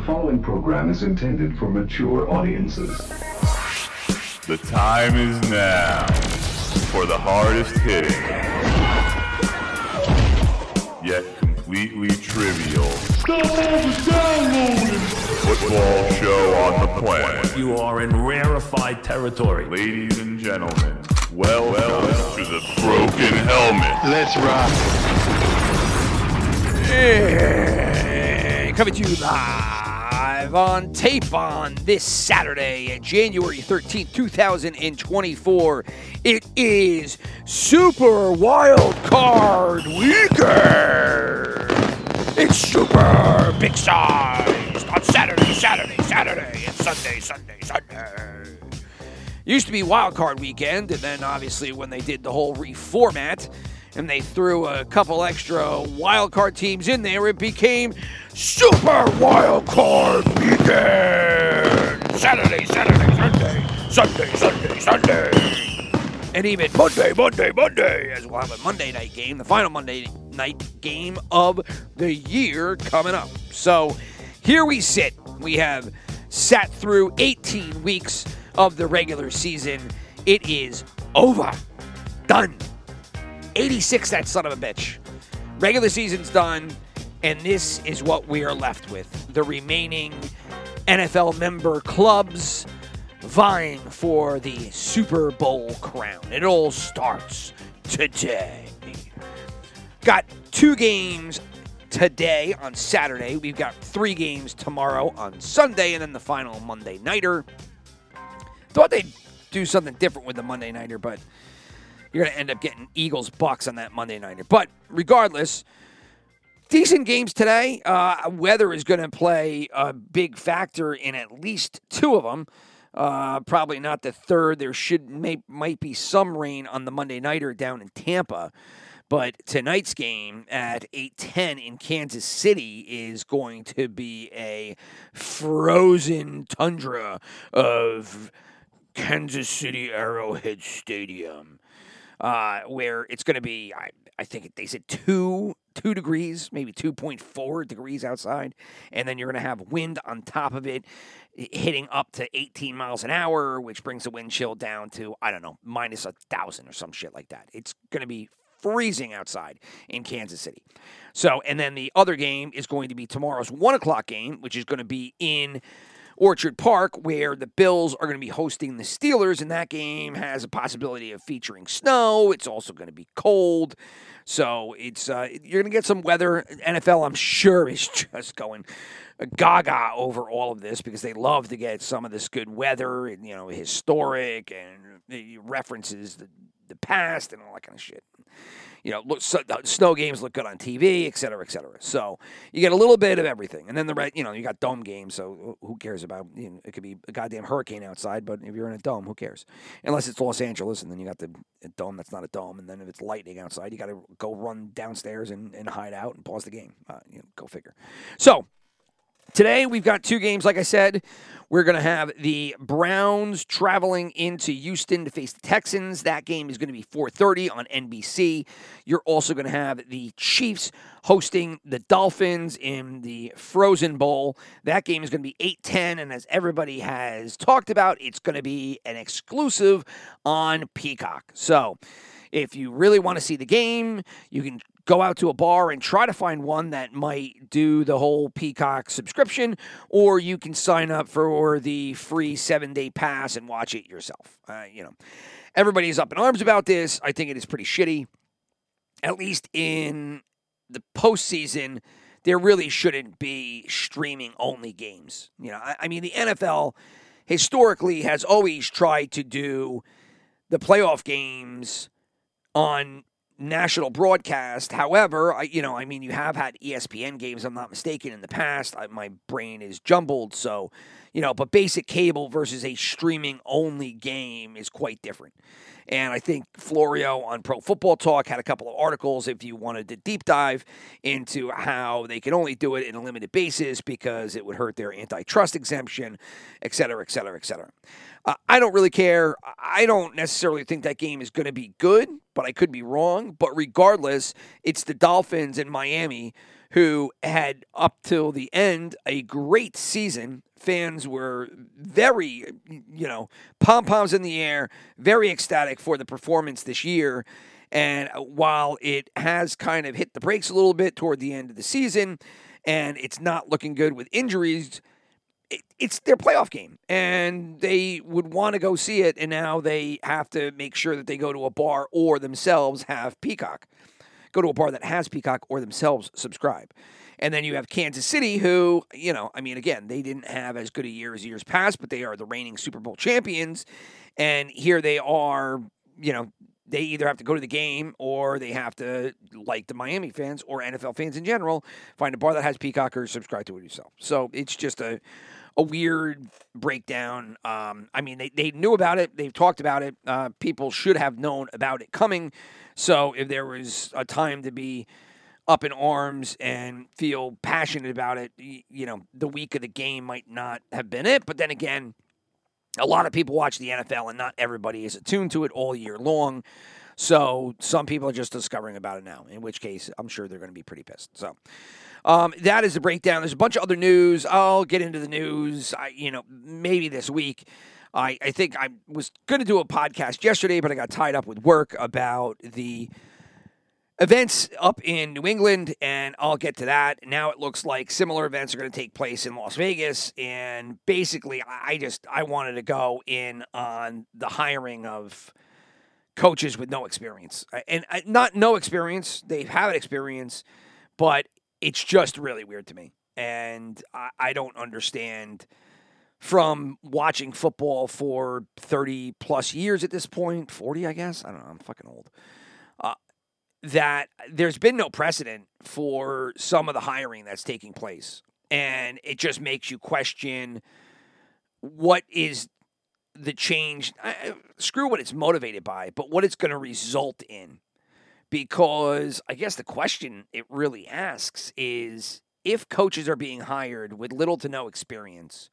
The following program is intended for mature audiences. The time is now for the hardest hitting, yet completely trivial football show on the planet. You are in rarefied territory. Ladies and gentlemen, welcome to the Broken Helmet. Let's rock. Yeah, coming to you live on tape on this Saturday, January 13th, 2024. It is Super Wild Card Weekend. It's super big size on Saturday, Saturday, Saturday, and Sunday, Sunday, Sunday. Used to be Wild Card Weekend, and then obviously when they did the whole reformat and they threw a couple extra wild card teams in there, it became Super Wild Card Weekend. Saturday, Saturday, Sunday, Sunday, Sunday, Sunday. And even Monday, Monday, Monday, as we'll have a Monday night game, the final Monday night game of the year coming up. So here we sit. We have sat through 18 weeks of the regular season. It is over. Done. 86, that son of a bitch. Regular season's done, and this is what we are left with. The remaining NFL member clubs vying for the Super Bowl crown. It all starts today. Got two games today on Saturday. We've got three games tomorrow on Sunday, and then the final Monday Nighter. Thought they'd do something different with the Monday Nighter, but you're going to end up getting Eagles Bucks on that Monday Nighter. But regardless, decent games today. Uh, weather is going to play a big factor in at least two of them. Uh, probably not the third. There should may, might be some rain on the Monday nighter down in Tampa, but tonight's game at eight ten in Kansas City is going to be a frozen tundra of Kansas City Arrowhead Stadium, uh, where it's going to be. I, I think they said two two degrees, maybe two point four degrees outside, and then you're going to have wind on top of it, hitting up to 18 miles an hour, which brings the wind chill down to I don't know minus a thousand or some shit like that. It's going to be freezing outside in Kansas City. So, and then the other game is going to be tomorrow's one o'clock game, which is going to be in Orchard Park, where the Bills are going to be hosting the Steelers, and that game has a possibility of featuring snow. It's also going to be cold. So it's uh, you're going to get some weather. NFL, I'm sure, is just going gaga over all of this because they love to get some of this good weather and you know historic and references the, the past and all that kind of shit. You know, look, so, snow games look good on TV, et cetera, et cetera. So you get a little bit of everything, and then the red, you know, you got dome games. So who cares about? You know, it could be a goddamn hurricane outside, but if you're in a dome, who cares? Unless it's Los Angeles, and then you got the dome that's not a dome, and then if it's lightning outside, you got to go run downstairs and, and hide out and pause the game. Uh, you know, go figure. So Today, we've got two games, like I said. We're going to have the Browns traveling into Houston to face the Texans. That game is going to be 4:30 on NBC. You're also going to have the Chiefs hosting the Dolphins in the Frozen Bowl. That game is going to be 8:10 and as everybody has talked about, it's going to be an exclusive on Peacock. So, if you really want to see the game, you can go out to a bar and try to find one that might do the whole Peacock subscription, or you can sign up for the free seven day pass and watch it yourself. Uh, you know, everybody's up in arms about this. I think it is pretty shitty. At least in the postseason, there really shouldn't be streaming only games. You know, I, I mean, the NFL historically has always tried to do the playoff games on national broadcast. However, I, you know, I mean, you have had ESPN games, I'm not mistaken, in the past. I, my brain is jumbled. So, you know, but basic cable versus a streaming only game is quite different. And I think Florio on Pro Football Talk had a couple of articles if you wanted to deep dive into how they can only do it in a limited basis because it would hurt their antitrust exemption, et cetera, et cetera, et cetera. Uh, I don't really care. I don't necessarily think that game is going to be good, but I could be wrong. But regardless, it's the Dolphins in Miami who had up till the end a great season. Fans were very, you know, pom poms in the air, very ecstatic for the performance this year. And while it has kind of hit the brakes a little bit toward the end of the season, and it's not looking good with injuries, it, it's their playoff game, and they would want to go see it. And now they have to make sure that they go to a bar or themselves have Peacock, go to a bar that has Peacock or themselves subscribe. And then you have Kansas City, who, you know, I mean, again, they didn't have as good a year as years past, but they are the reigning Super Bowl champions. And here they are, you know, they either have to go to the game or they have to, like the Miami fans or NFL fans in general, find a bar that has Peacock or subscribe to it yourself. So it's just a a weird breakdown. Um, I mean, they, they knew about it. They've talked about it. Uh, people should have known about it coming. So if there was a time to be up in arms and feel passionate about it, you know, the week of the game might not have been it. But then again, a lot of people watch the NFL and not everybody is attuned to it all year long. So some people are just discovering about it now, in which case I'm sure they're going to be pretty pissed. So um, that is the breakdown. There's a bunch of other news. I'll get into the news, I, you know, maybe this week. I, I think I was going to do a podcast yesterday, but I got tied up with work about the events up in New England, and I'll get to that. Now it looks like similar events are going to take place in Las Vegas, and basically, I just I wanted to go in on the hiring of coaches with no experience, and not no experience. They have experience, but it's just really weird to me, and I, I don't understand. From watching football for 30 plus years at this point, 40, I guess. I don't know. I'm fucking old uh, that there's been no precedent for some of the hiring that's taking place. And it just makes you question what is the change. Screw what it's motivated by, but what it's going to result in. Because I guess the question it really asks is if coaches are being hired with little to no experience,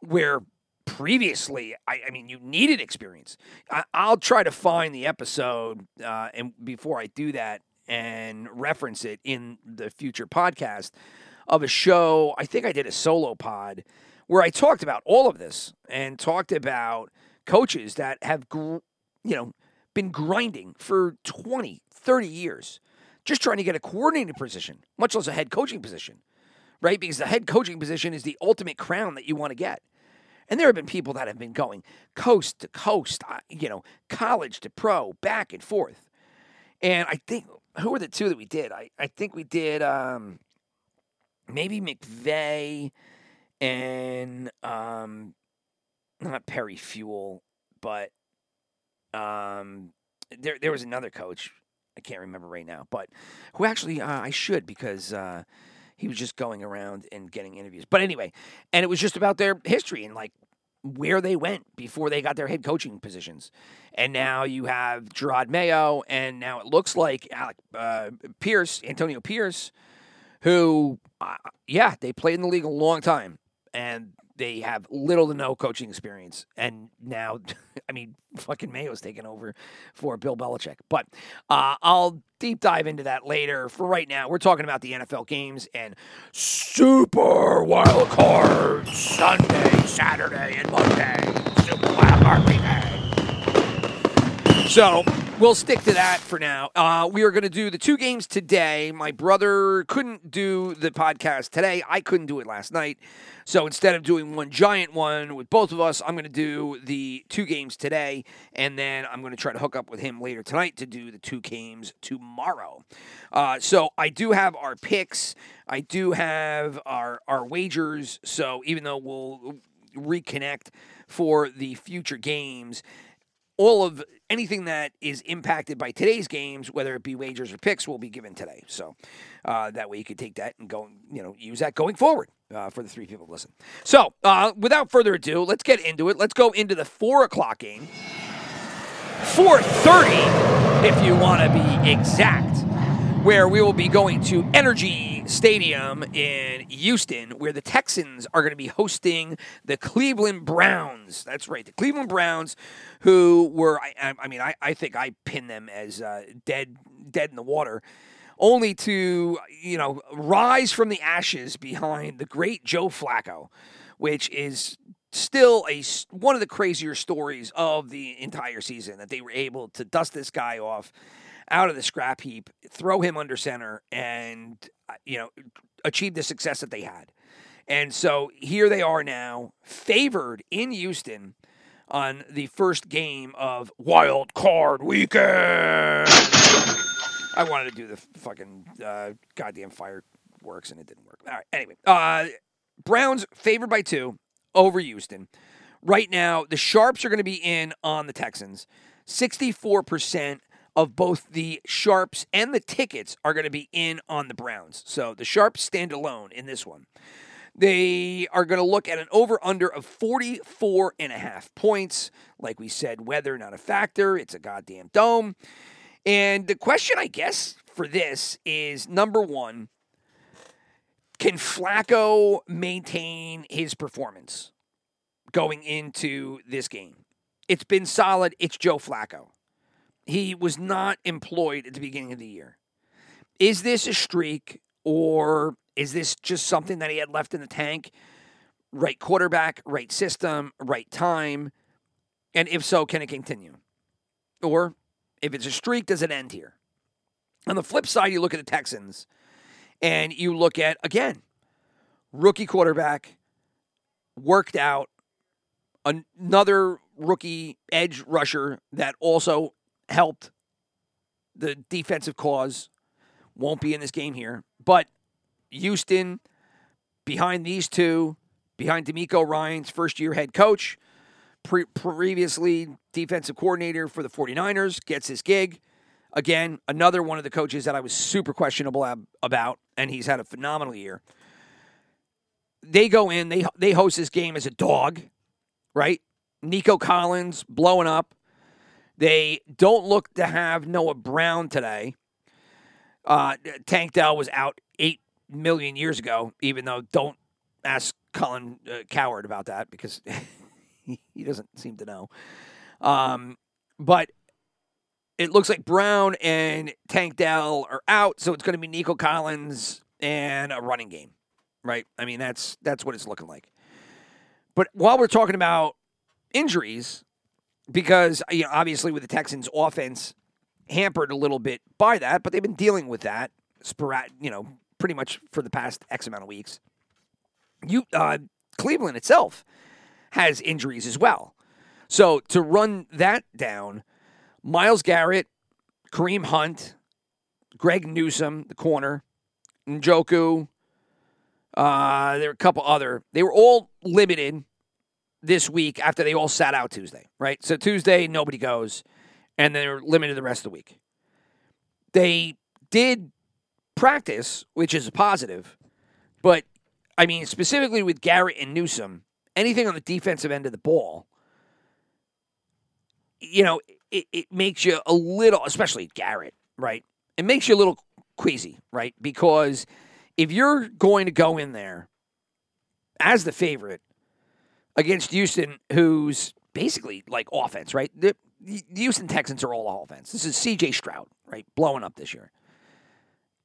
where previously, I, I, mean, you needed experience. I, will try to find the episode, uh, and before I do that, and reference it in the future podcast of a show. I think I did a solo pod where I talked about all of this and talked about coaches that have, gr- you know, been grinding for 20, 30 years, just trying to get a coordinating position, much less a head coaching position, right? Because the head coaching position is the ultimate crown that you want to get. And there have been people that have been going coast to coast, uh, you know, college to pro, back and forth. And I think, who were the two that we did? I, I think we did um, maybe McVay and um, not Perry Fewell, but um, there, there was another coach. I can't remember right now, but who actually uh, I should because uh, he was just going around and getting interviews. But anyway, and it was just about their history and like where they went before they got their head coaching positions. And now you have Gerard Mayo, and now it looks like Alec uh, Pierce, Antonio Pierce, who, uh, yeah, they played in the league a long time, and they have little to no coaching experience. And now, I mean, fucking Mayo's taking over for Bill Belichick. But uh, I'll deep dive into that later. For right now, we're talking about the NFL games and Super Wild Card Sunday, Saturday, and Monday. Super Wild Card Weekend. So we'll stick to that for now. Uh, we are going to do the two games today. My brother couldn't do the podcast today. I couldn't do it last night. So instead of doing one giant one with both of us, I'm going to do the two games today, and then I'm going to try to hook up with him later tonight to do the two games tomorrow. Uh, so I do have our picks. I do have our our wagers. So even though we'll reconnect for the future games all of anything that is impacted by today's games, whether it be wagers or picks, will be given today. So uh, that way you can take that and go, you know, use that going forward uh, for the three people to listen. So uh, without further ado, let's get into it. Let's go into the four o'clock game. 4:30, if you want to be exact, where we will be going to NRG Stadium in Houston, where the Texans are going to be hosting the Cleveland Browns. That's right, the Cleveland Browns, who were, I, I mean, I, I think I pin them as uh, dead, dead in the water only to, you know, rise from the ashes behind the great Joe Flacco, which is still a one of the crazier stories of the entire season that they were able to dust this guy off out of the scrap heap, throw him under center, and uh, you know achieve the success that they had. And so here they are now, favored in Houston on the first game of Wild Card Weekend. I wanted to do the fucking uh, goddamn fireworks, and it didn't work. All right. Anyway, uh, Browns favored by two over Houston. Right now, the Sharps are going to be in on the Texans. 64% of both the Sharps and the tickets are going to be in on the Browns. So the Sharps stand alone in this one. They are going to look at an over under of 44 and a half points. Like we said, weather not a factor. It's a goddamn dome. And the question, I guess, for this is number one, can Flacco maintain his performance going into this game? It's been solid. It's Joe Flacco. He was not employed at the beginning of the year. Is this a streak or is this just something that he had left in the tank? Right quarterback, right system, right time. And if so, can it continue? Or if it's a streak, does it end here? On the flip side, you look at the Texans and you look at, again, rookie quarterback, worked out, another rookie edge rusher that also helped the defensive cause. Won't be in this game here. But Houston, behind these two, behind DeMeco Ryans' first year head coach, pre- previously defensive coordinator for the 49ers, gets his gig. Again, another one of the coaches that I was super questionable ab- about, and he's had a phenomenal year. They go in, they they host this game as a dog, right? Nico Collins blowing up. They don't look to have Noah Brown today. Uh, Tank Dell was out eight million years ago, even though don't ask Colin uh, Cowherd about that because he, he doesn't seem to know. Um, but it looks like Brown and Tank Dell are out, so it's going to be Nico Collins and a running game, right? I mean, that's that's what it's looking like. But while we're talking about injuries, because you know, obviously with the Texans' offense hampered a little bit by that, but they've been dealing with that sporadic, you know, pretty much for the past X amount of weeks. You uh, Cleveland itself has injuries as well. So to run that down, Myles Garrett, Kareem Hunt, Greg Newsome, the corner, Njoku, uh, there were a couple other. They were all limited this week after they all sat out Tuesday, right? So Tuesday, nobody goes, and they're limited the rest of the week. They did practice, which is a positive, but I mean, specifically with Garrett and Newsome, anything on the defensive end of the ball, you know, it, it makes you a little, especially Garrett, right? It makes you a little queasy, right? Because if you're going to go in there as the favorite against Houston, who's basically like offense, right? The, the Houston Texans are all offense. This is CJ Stroud, right? Blowing up this year.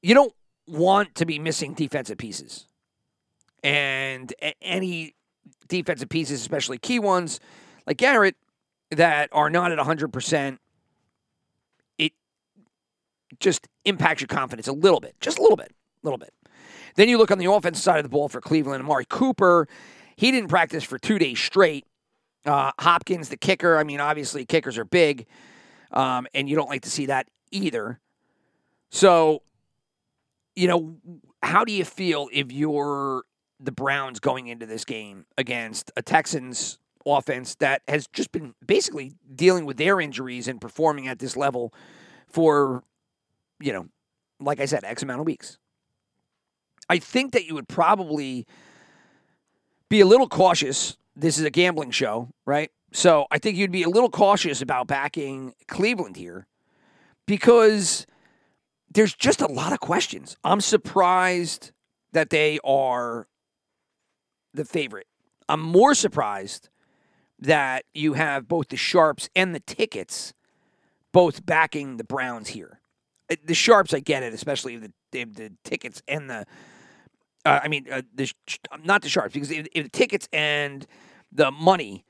You don't want to be missing defensive pieces. And any defensive pieces, especially key ones like Garrett, that are not at 100%, it just impacts your confidence a little bit, just a little bit, a little bit. Then you look on the offensive side of the ball for Cleveland, Amari Cooper, he didn't practice for two days straight. Uh, Hopkins, the kicker, I mean, obviously kickers are big, um, and you don't like to see that either. So, you know, how do you feel if you're the Browns going into this game against a Texans offense that has just been basically dealing with their injuries and performing at this level for, you know, like I said, X amount of weeks? I think that you would probably be a little cautious. This is a gambling show, right? So I think you'd be a little cautious about backing Cleveland here because there's just a lot of questions. I'm surprised that they are the favorite. I'm more surprised that you have both the Sharps and the tickets both backing the Browns here. uh, the sharps. I get it, especially the the tickets and the. Uh, I mean, uh, the not the sharps because if, if the tickets and the money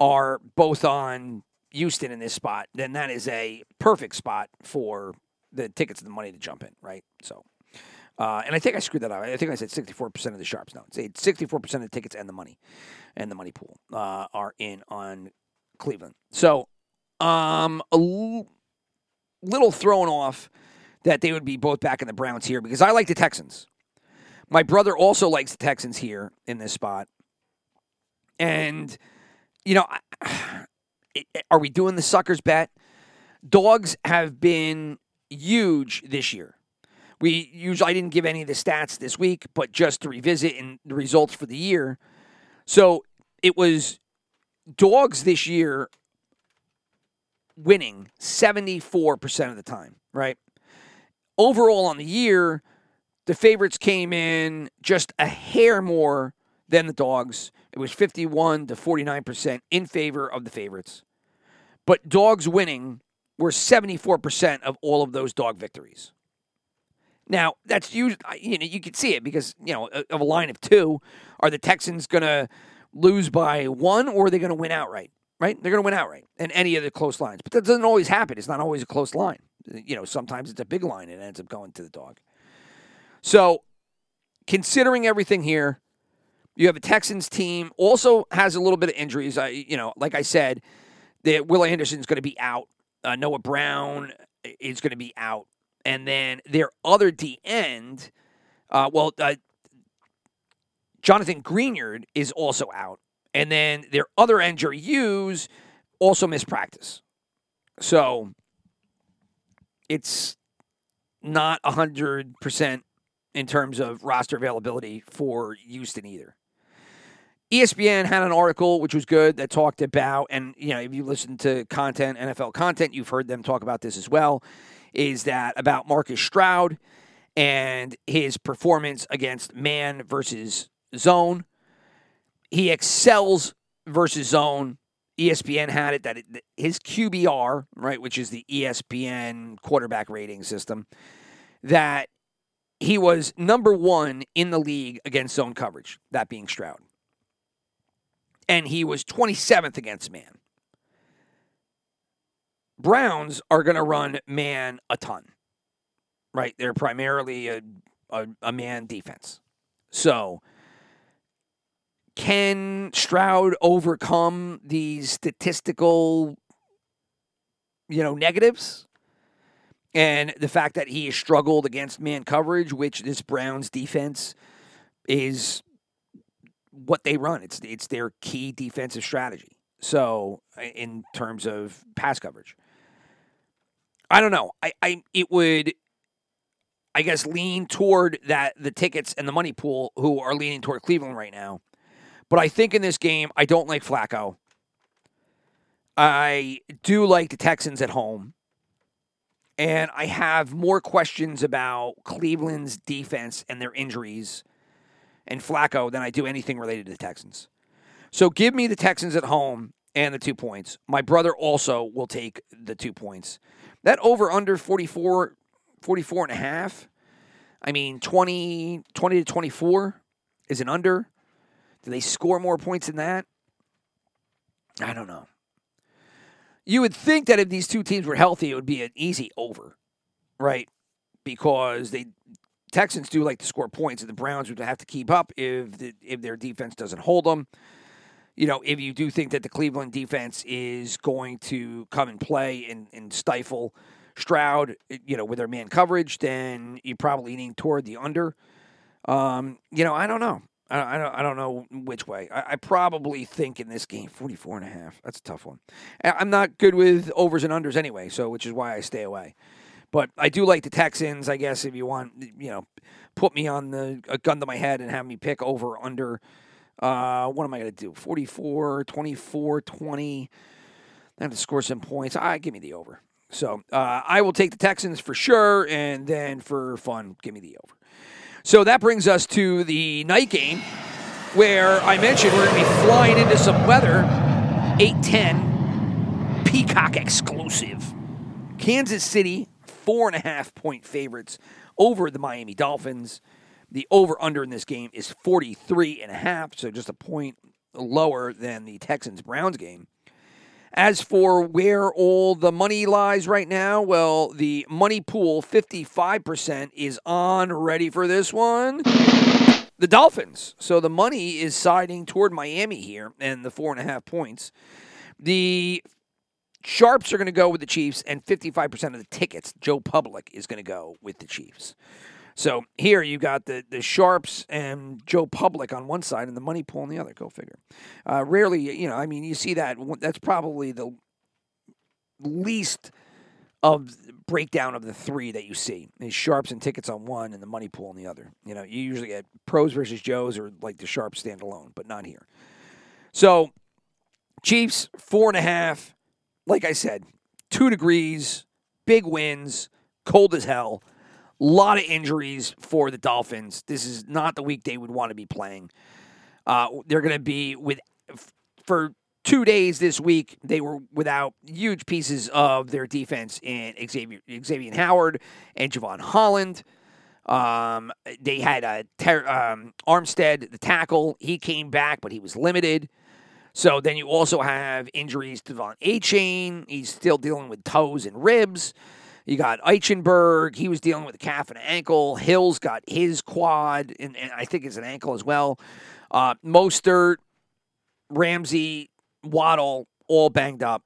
are both on Houston in this spot, then that is a perfect spot for the tickets and the money to jump in, right? So, uh, and I think I screwed that up. I think I said 64% of the sharps. No, it's 64% of the tickets and the money and the money pool uh, are in on Cleveland. So, um, a l- little thrown off that they would be both back in the Browns here because I like the Texans. My brother also likes the Texans here in this spot. And, you know, are we doing the suckers bet? Dogs have been huge this year. We usually I didn't give any of the stats this week, but just to revisit and the results for the year. So it was dogs this year winning 74% of the time, right? Overall on the year, the favorites came in just a hair more than the dogs. It was 51 to 49% in favor of the favorites. But dogs winning were 74% of all of those dog victories. Now, that's you you know, you can see it because, you know, of a line of two, are the Texans going to lose by one or are they going to win outright? Right? They're going to win outright in any of the close lines. But that doesn't always happen. It's not always a close line. You know, sometimes it's a big line and it ends up going to the dog. So, considering everything here, you have a Texans team also has a little bit of injuries. I, you know, like I said, that Will Anderson's going to be out. Uh, Noah Brown is going to be out, and then their other D end, uh, well, uh, Jonathan Greenard is also out, and then their other Jerry Hughes, also missed practice. So it's not hundred percent in terms of roster availability for Houston either. ESPN had an article which was good that talked about, and you know, if you listen to content, NFL content, you've heard them talk about this as well. Is that about Marcus Stroud and his performance against man versus zone? He excels versus zone. ESPN had it that it, his QBR, right, which is the ESPN quarterback rating system, that he was number one in the league against zone coverage, that being Stroud. And he was 27th against man. Browns are going to run man a ton, right? They're primarily a, a, a man defense. So, can Stroud overcome these statistical, you know, negatives? And the fact that he has struggled against man coverage, which this Browns defense is what they run. It's it's their key defensive strategy. So in terms of pass coverage. I don't know. I, I it would I guess lean toward that the tickets and the money pool who are leaning toward Cleveland right now. But I think in this game, I don't like Flacco. I do like the Texans at home. And I have more questions about Cleveland's defense and their injuries and Flacco than I do anything related to the Texans. So give me the Texans at home and the two points. My brother also will take the two points. That over under 44, 44 and a half. I mean, 20, 20 to 24 is an under. Do they score more points than that? I don't know. You would think that if these two teams were healthy, it would be an easy over, right? Because they Texans do like to score points, and the Browns would have to keep up if the, if their defense doesn't hold them. You know, if you do think that the Cleveland defense is going to come and play and, and stifle Stroud, you know, with their man coverage, then you're probably leaning toward the under. Um, you know, I don't know. I, don't. I don't know which way. I, I probably think in this game, 44 and a half. That's a tough one. I'm not good with overs and unders anyway, so which is why I stay away. But I do like the Texans. I guess if you want, you know, put me on the a gun to my head and have me pick over under. Uh, what am I going to do? 44, 24, 20. I have to score some points. I give me the over. So uh, I will take the Texans for sure, and then for fun, give me the over. So that brings us to the night game, where I mentioned we're going to be flying into some weather. 810, Peacock exclusive. Kansas City four and a half point favorites over the Miami Dolphins. The over under in this game is 43 and a half, so just a point lower than the Texans Browns game. As for where all the money lies right now, well, the money pool 55% is on. Ready for this one? The Dolphins. So the money is siding toward Miami here and the four and a half points. The Sharps are going to go with the Chiefs, and 55% of the tickets, Joe Public, is going to go with the Chiefs. So here you got the the Sharps and Joe Public on one side and the money pool on the other. Go figure. Uh, rarely, you know, I mean, you see that. That's probably the least of breakdown of the three that you see. Is Sharps and tickets on one and the money pool on the other. You know, you usually get pros versus Joes or like the Sharps stand alone, but not here. So Chiefs four and a half. Like I said, two degrees, big wins, cold as hell. A lot of injuries for the Dolphins. This is not the week they would want to be playing. Uh, they're going to be with for two days this week. They were without huge pieces of their defense in Xavier, Xavier Howard and Jevon Holland. Um, they had a ter- um, Armstead, the tackle. He came back, but he was limited. So then you also have injuries to Von Achane. He's still dealing with toes and ribs. You got Eichenberg. He was dealing with a calf and an ankle. Hill's got his quad, and, and I think it's an ankle as well. Uh, Mostert, Ramsey, Waddle, all banged up.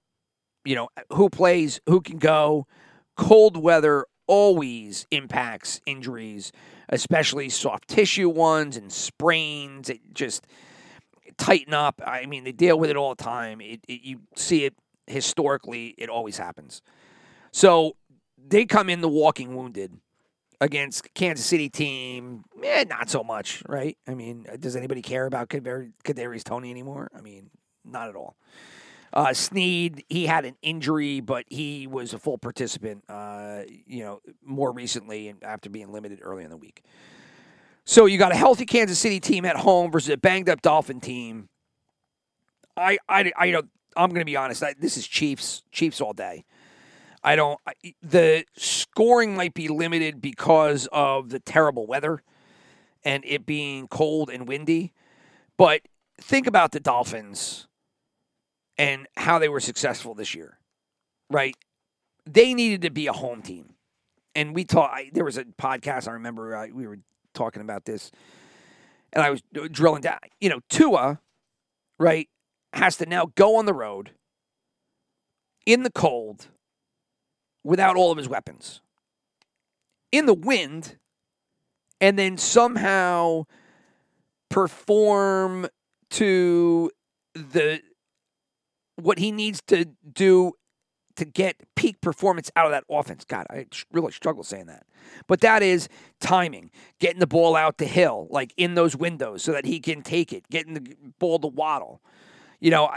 You know, who plays, who can go. Cold weather always impacts injuries, especially soft tissue ones and sprains. It just tighten up. I mean, they deal with it all the time. It, it, you see it historically, it always happens. So they come in the walking wounded against Kansas City team. Eh, not so much, right? I mean, does anybody care about Kadarius Toney anymore? I mean, not at all. Uh, Sneed, he had an injury, but he was a full participant. Uh, you know, more recently and after being limited early in the week. So you got a healthy Kansas City team at home versus a banged up Dolphin team. I, I, I you know, I'm going to be honest. I, this is Chiefs, Chiefs all day. I don't. The scoring might be limited because of the terrible weather and it being cold and windy. But think about the Dolphins and how they were successful this year, right? They needed to be a home team. And we talked, there was a podcast, I remember uh, we were talking about this, and I was drilling down. You know, Tua, right, has to now go on the road in the cold without all of his weapons in the wind and then somehow perform to the what he needs to do to get peak performance out of that offense. God, I really struggle saying that. But that is timing, getting the ball out to Hill, like in those windows so that he can take it, getting the ball to Waddle. You know,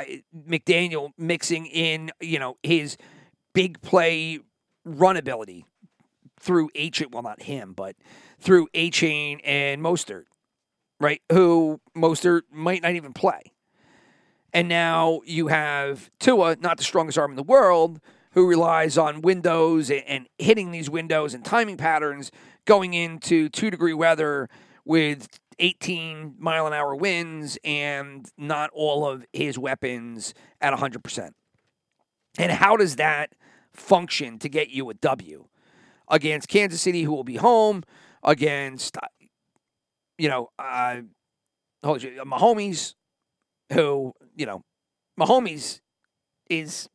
McDaniel mixing in, you know, his big play run ability through H, well, not him, but through Achane and Mostert, right? Who Mostert might not even play. And now you have Tua, not the strongest arm in the world, who relies on windows and hitting these windows and timing patterns going into two degree weather with 18 mile an hour winds and not all of his weapons at 100%. And how does that function to get you a W against Kansas City, who will be home, against, you know, uh, Mahomes, who, you know, Mahomes is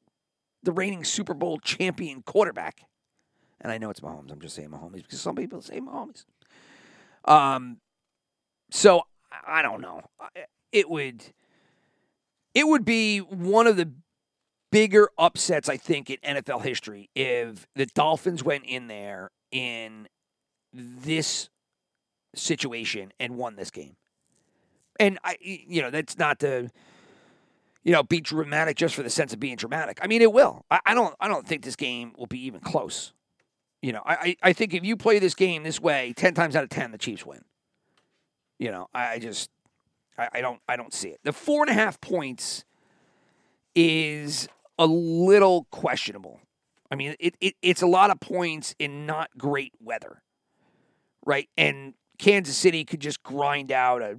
the reigning Super Bowl champion quarterback. And I know it's Mahomes. I'm just saying Mahomes because some people say Mahomes. Um, so I don't know. It would, it would be one of the bigger upsets I think in NFL history if the Dolphins went in there in this situation and won this game. And I, you know, that's not to, you know, be dramatic just for the sense of being dramatic. I mean, it will. I, I don't. I don't think this game will be even close. You know, I, I think if you play this game this way, ten times out of ten, the Chiefs win. You know, I, just, I, I don't, I don't see it. The four and a half points is a little questionable. I mean, it, it it's a lot of points in not great weather, right? And Kansas City could just grind out a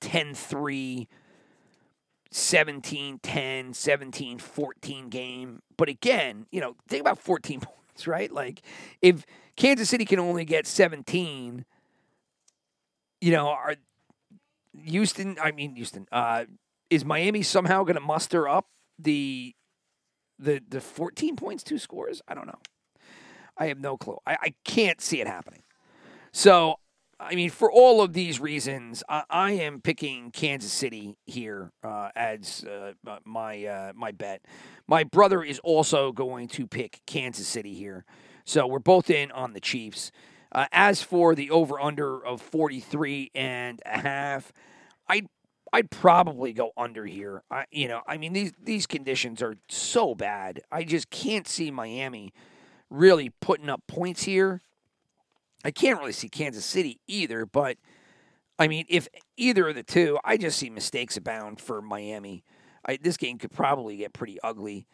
10 3, 17 10, 17 14 game. But again, you know, think about 14 points, right? Like, if Kansas City can only get 17, you know, are Houston, I mean, Houston, uh, is Miami somehow going to muster up the the the 14 points, two scores? I don't know. I have no clue. I, I can't see it happening. So, I mean, for all of these reasons, I, I am picking Kansas City here uh, as uh, my uh, my bet. My brother is also going to pick Kansas City here. So we're both in on the Chiefs. Uh, as for the over under of 43 and a half, I'd I'd probably go under here. I, you know, I mean these these conditions are so bad. I just can't see Miami really putting up points here. I can't really see Kansas City either, but I mean, if either of the two, I just see mistakes abound for Miami. I, this game could probably get pretty ugly.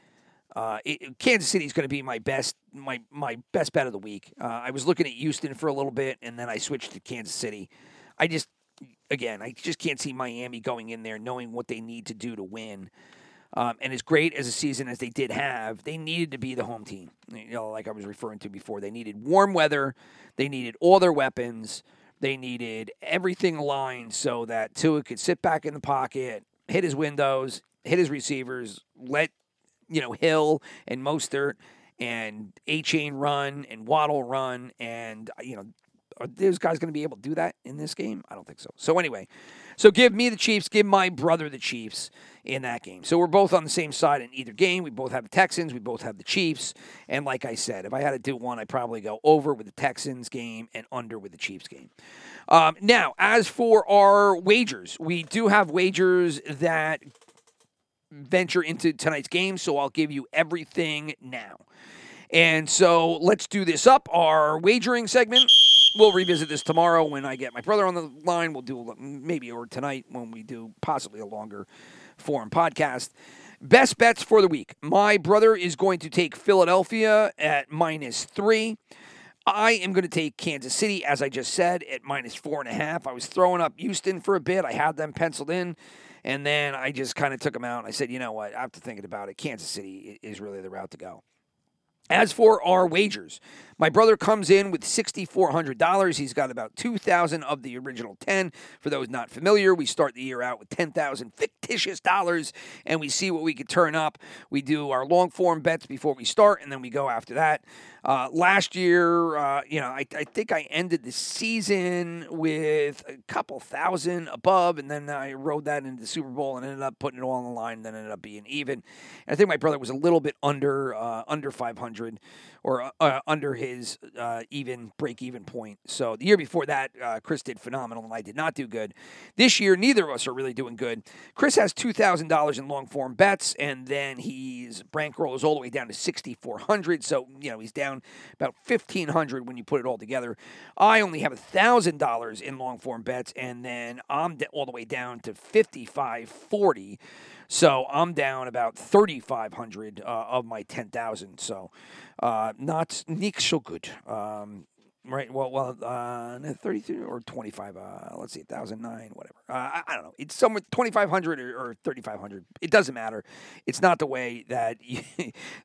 Uh, it, Kansas City is going to be my best my my best bet of the week. Uh, I was looking at Houston for a little bit, and then I switched to Kansas City. I just again, I just can't see Miami going in there knowing what they need to do to win. Um, and as great as a season as they did have, they needed to be the home team. You know, like I was referring to before, they needed warm weather, they needed all their weapons, they needed everything aligned so that Tua could sit back in the pocket, hit his windows, hit his receivers, let you know Hill and Mostert and Achane run and Waddle run, and you know are those guys going to be able to do that in this game? I don't think so. So anyway, so give me the Chiefs, give my brother the Chiefs in that game. So we're both on the same side in either game. We both have the Texans, we both have the Chiefs, and like I said, if I had to do one, I'd probably go over with the Texans game and under with the Chiefs game. Um, now, as for our wagers, we do have wagers that venture into tonight's game, so I'll give you everything now. And so let's do this up. Our wagering segment. We'll revisit this tomorrow when I get my brother on the line. We'll do maybe or tonight when we do possibly a longer form podcast. Best bets for the week. My brother is going to take Philadelphia at minus three. I am going to take Kansas City, as I just said, at minus four and a half. I was throwing up Houston for a bit. I had them penciled in, and then I just kind of took them out. And I said, you know what? After thinking about it, Kansas City is really the route to go. As for our wagers, my brother comes in with $6,400. He's got about 2,000 of the original 10. For those not familiar, we start the year out with 10,000 fictitious dollars and we see what we could turn up. We do our long form bets before we start and then we go after that. Uh, last year, uh, you know, I, I, think I ended the season with a couple thousand above, and then I rode that into the Super Bowl and ended up putting it all on the line, and then ended up being even. And I think my brother was a little bit under uh, under 500 or uh, under his uh, even break even point. So the year before that, uh, Chris did phenomenal, and I did not do good. This year, neither of us are really doing good. Chris has two thousand dollars in long form bets, and then he's bankroll is all the way down to sixty four hundred. So you know he's down about fifteen hundred when you put it all together. I only have thousand dollars in long form bets, and then I'm all the way down to fifty five forty. So I'm down about 3,500 uh, of my 10,000. So uh, not nicht so good. Um, right. Well, well, uh, 33 or 25. Uh, let's see, 1,009, whatever. Uh, I, I, don't know. It's somewhere 2,500 or, or 3,500. It doesn't matter. It's not the way that you,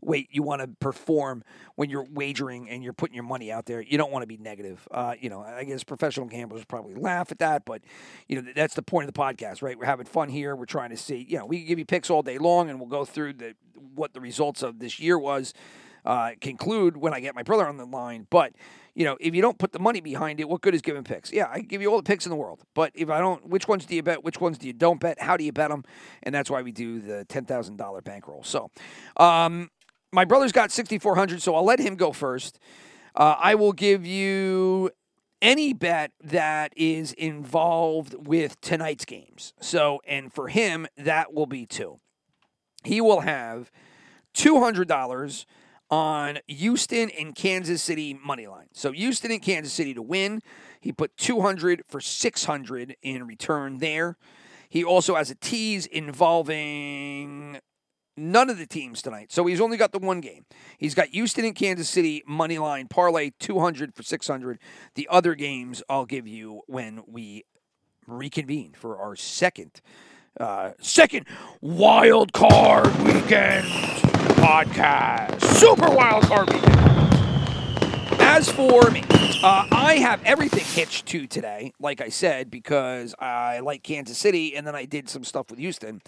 wait you want to perform when you're wagering and you're putting your money out there. You don't want to be negative. Uh, you know, I guess professional gamblers probably laugh at that, but you know that's the point of the podcast, right? We're having fun here. We're trying to see. You know, we give you picks all day long, and we'll go through the what the results of this year was uh, conclude when I get my brother on the line. But you know, if you don't put the money behind it, what good is giving picks? Yeah, I give you all the picks in the world, but if I don't, which ones do you bet? Which ones do you don't bet? How do you bet them? And that's why we do the ten thousand dollar bankroll. So, um, my brother's got sixty four hundred, so I'll let him go first. Uh, I will give you any bet that is involved with tonight's games. So, and for him, that will be two. He will have two hundred dollars on Houston and Kansas City money line. So Houston and Kansas City to win. He put 200 for 600 in return there. He also has a tease involving none of the teams tonight. So he's only got the one game. He's got Houston and Kansas City money line parlay 200 for 600. The other games I'll give you when we reconvene for our second uh, second wild card weekend podcast. Super wild card weekend. As for me, uh, I have everything hitched to today, like I said, because I like Kansas City and then I did some stuff with Houston.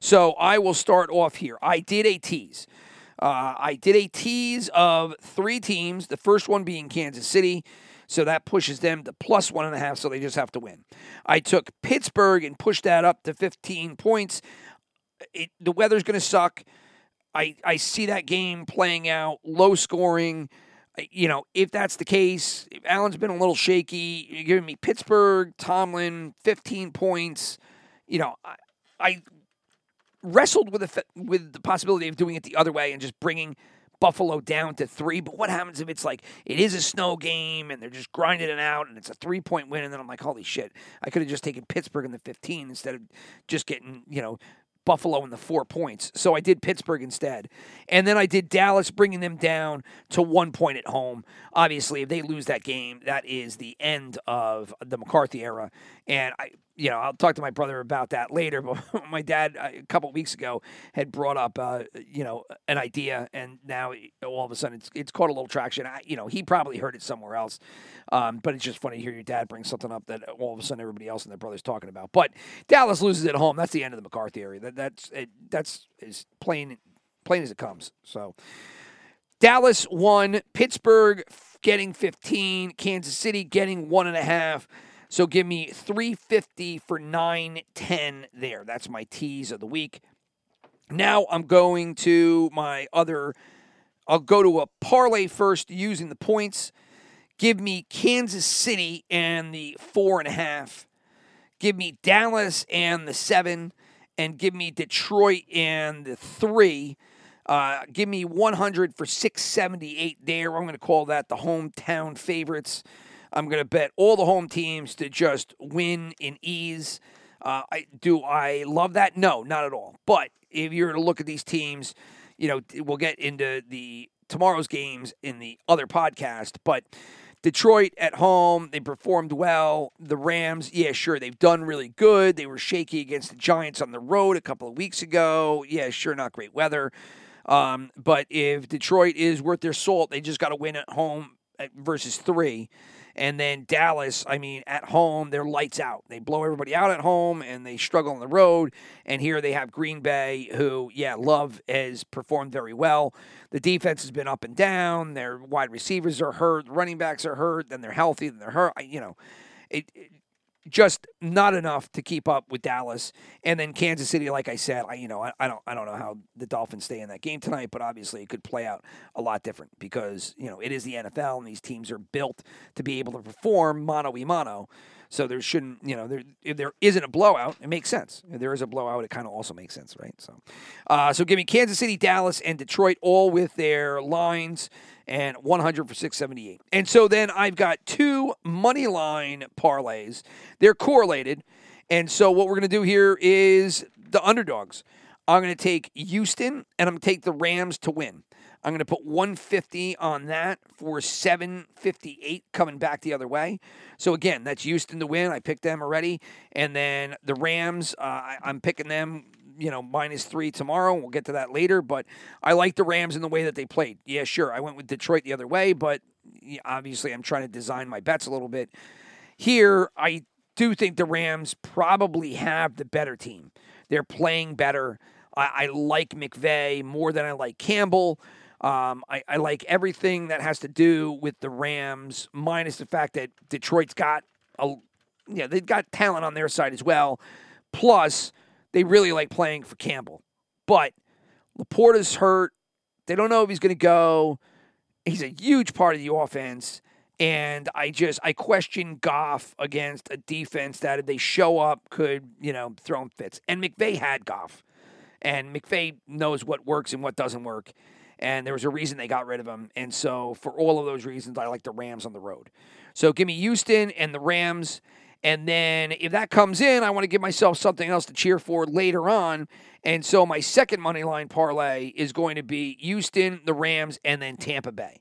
So I will start off here. I did a tease. Uh, I did a tease of three teams, the first one being Kansas City. So that pushes them to plus one and a half, so they just have to win. I took Pittsburgh and pushed that up to 15 points. It, the weather's going to suck. I, I see that game playing out low scoring. You know, if that's the case, Allen's been a little shaky. You're giving me Pittsburgh, Tomlin, 15 points. You know, I, I wrestled with the with the possibility of doing it the other way and just bringing Buffalo down to three. But what happens if it's like it is a snow game and they're just grinding it out and it's a three point win and then I'm like, holy shit, I could have just taken Pittsburgh in the 15 instead of just getting you know Buffalo in the four points. So I did Pittsburgh instead. And then I did Dallas, bringing them down to one point at home. Obviously, if they lose that game, that is the end of the McCarthy era. And I, you know, I'll talk to my brother about that later. But my dad, uh, a couple weeks ago, had brought up, uh, you know, an idea, and now all of a sudden it's it's caught a little traction. I, you know, he probably heard it somewhere else, um, but it's just funny to hear your dad bring something up that all of a sudden everybody else and their brothers talking about. But Dallas loses at home. That's the end of the McCarthy area. That that's it, that's as plain plain as it comes. So. Dallas won, Pittsburgh getting 15, Kansas City getting one and a half. So give me 350 for 910 there. That's my tease of the week. Now I'm going to my other I'll go to a parlay first using the points. Give me Kansas City and the four and a half. Give me Dallas and the seven. And give me Detroit and the three. Uh, give me 100 for 678 there. I'm going to call that the hometown favorites. I'm going to bet all the home teams to just win in ease. Uh, I do I love that? No, not at all. But if you're to look at these teams, you know we'll get into the tomorrow's games in the other podcast. But Detroit at home, they performed well. The Rams, yeah, sure, they've done really good. They were shaky against the Giants on the road a couple of weeks ago. Yeah, sure, not great weather. Um, but if Detroit is worth their salt, they just got to win at home versus three. And then Dallas, I mean, at home, they're lights out. They blow everybody out at home and they struggle on the road. And here they have Green Bay, who, yeah, Love has performed very well. The defense has been up and down. Their wide receivers are hurt. Running backs are hurt. Then they're healthy. Then they're hurt. You know, it, it just not enough to keep up with Dallas. And then Kansas City, like I said, I you know I, I, don't I don't know how the Dolphins stay in that game tonight, but obviously it could play out a lot different because you know it is the NFL and these teams are built to be able to perform mano a mano. So there shouldn't, you know, there if there isn't a blowout, it makes sense. If there is a blowout, it kind of also makes sense, right? So, uh, so give me Kansas City, Dallas, and Detroit all with their lines and 100 for 678. And so then I've got two money line parlays. They're correlated. And so what we're going to do here is the underdogs. I'm going to take Houston and I'm going to take the Rams to win. I'm going to put 150 on that for 758 coming back the other way. So again, that's Houston to win. I picked them already, and then the Rams. Uh, I, I'm picking them you know, minus three tomorrow. We'll get to that later. But I like the Rams in the way that they played. Yeah, sure. I went with Detroit the other way, but obviously I'm trying to design my bets a little bit. Here, I do think the Rams probably have the better team. They're playing better. I, I like McVay more than I like Campbell. Um, I, I like everything that has to do with the Rams, minus the fact that Detroit's got a, yeah, they've got talent on their side as well. Plus, they really like playing for Campbell. But LaPorta's hurt. They don't know if he's going to go. He's a huge part of the offense. And I just I question Goff against a defense that if they show up could, you know, throw him fits. And McVay had Goff. And McVay knows what works and what doesn't work. And there was a reason they got rid of him. And so for all of those reasons, I like the Rams on the road. So give me Houston and the Rams. And then if that comes in, I want to give myself something else to cheer for later on. And so my second money line parlay is going to be Houston, the Rams, and then Tampa Bay.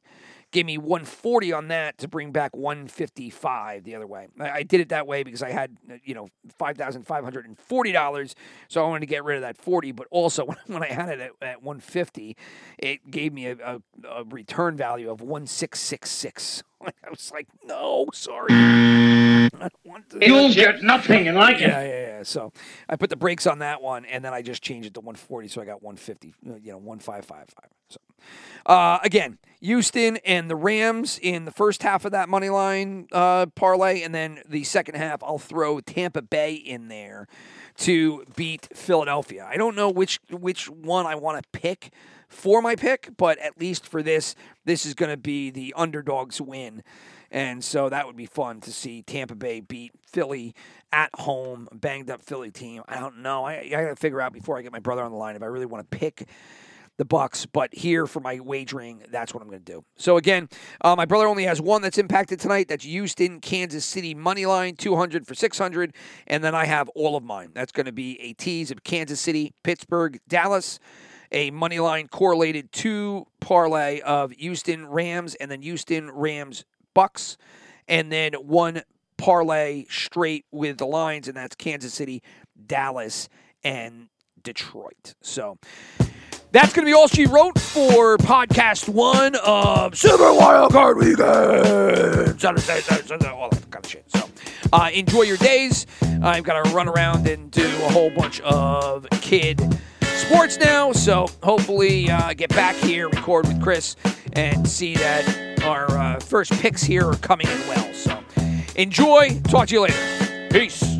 Give me 140 on that to bring back 155 the other way. I, I did it that way because I had, uh, you know, $5,540. So I wanted to get rid of that 40. But also, when, when I had it at, at 150, it gave me a, a, a return value of 1666. I was like, no, sorry. I want to. You'll get nothing like Yeah, it. yeah, yeah. yeah. So I put the brakes on that one, and then I just changed it to 140, so I got 150. uh, You know, 1555. So uh, again, Houston and the Rams in the first half of that money line uh, parlay, and then the second half, I'll throw Tampa Bay in there to beat Philadelphia. I don't know which which one I want to pick for my pick, but at least for this, this is going to be the underdogs win. And so that would be fun to see Tampa Bay beat Philly at home, banged up Philly team. I don't know. I, I got to figure out before I get my brother on the line if I really want to pick the Bucs. But here for my wagering, that's what I'm going to do. So again, uh, my brother only has one that's impacted tonight. That's Houston, Kansas City money line, 200 for 600, and then I have all of mine. That's going to be a tease of Kansas City, Pittsburgh, Dallas. A money line correlated to parlay of Houston Rams and then Houston Rams Bucs, and then one parlay straight with the lines, and that's Kansas City, Dallas, and Detroit. So that's going to be all she wrote for podcast one of Super Wild Card Weekend. Saturday, Saturday, all that kind of shit. So uh, enjoy your days. I've got to run around and do a whole bunch of kid sports now. So hopefully uh, get back here, record with Chris, and see that our uh, first picks here are coming in well. So enjoy. Talk to you later. Peace.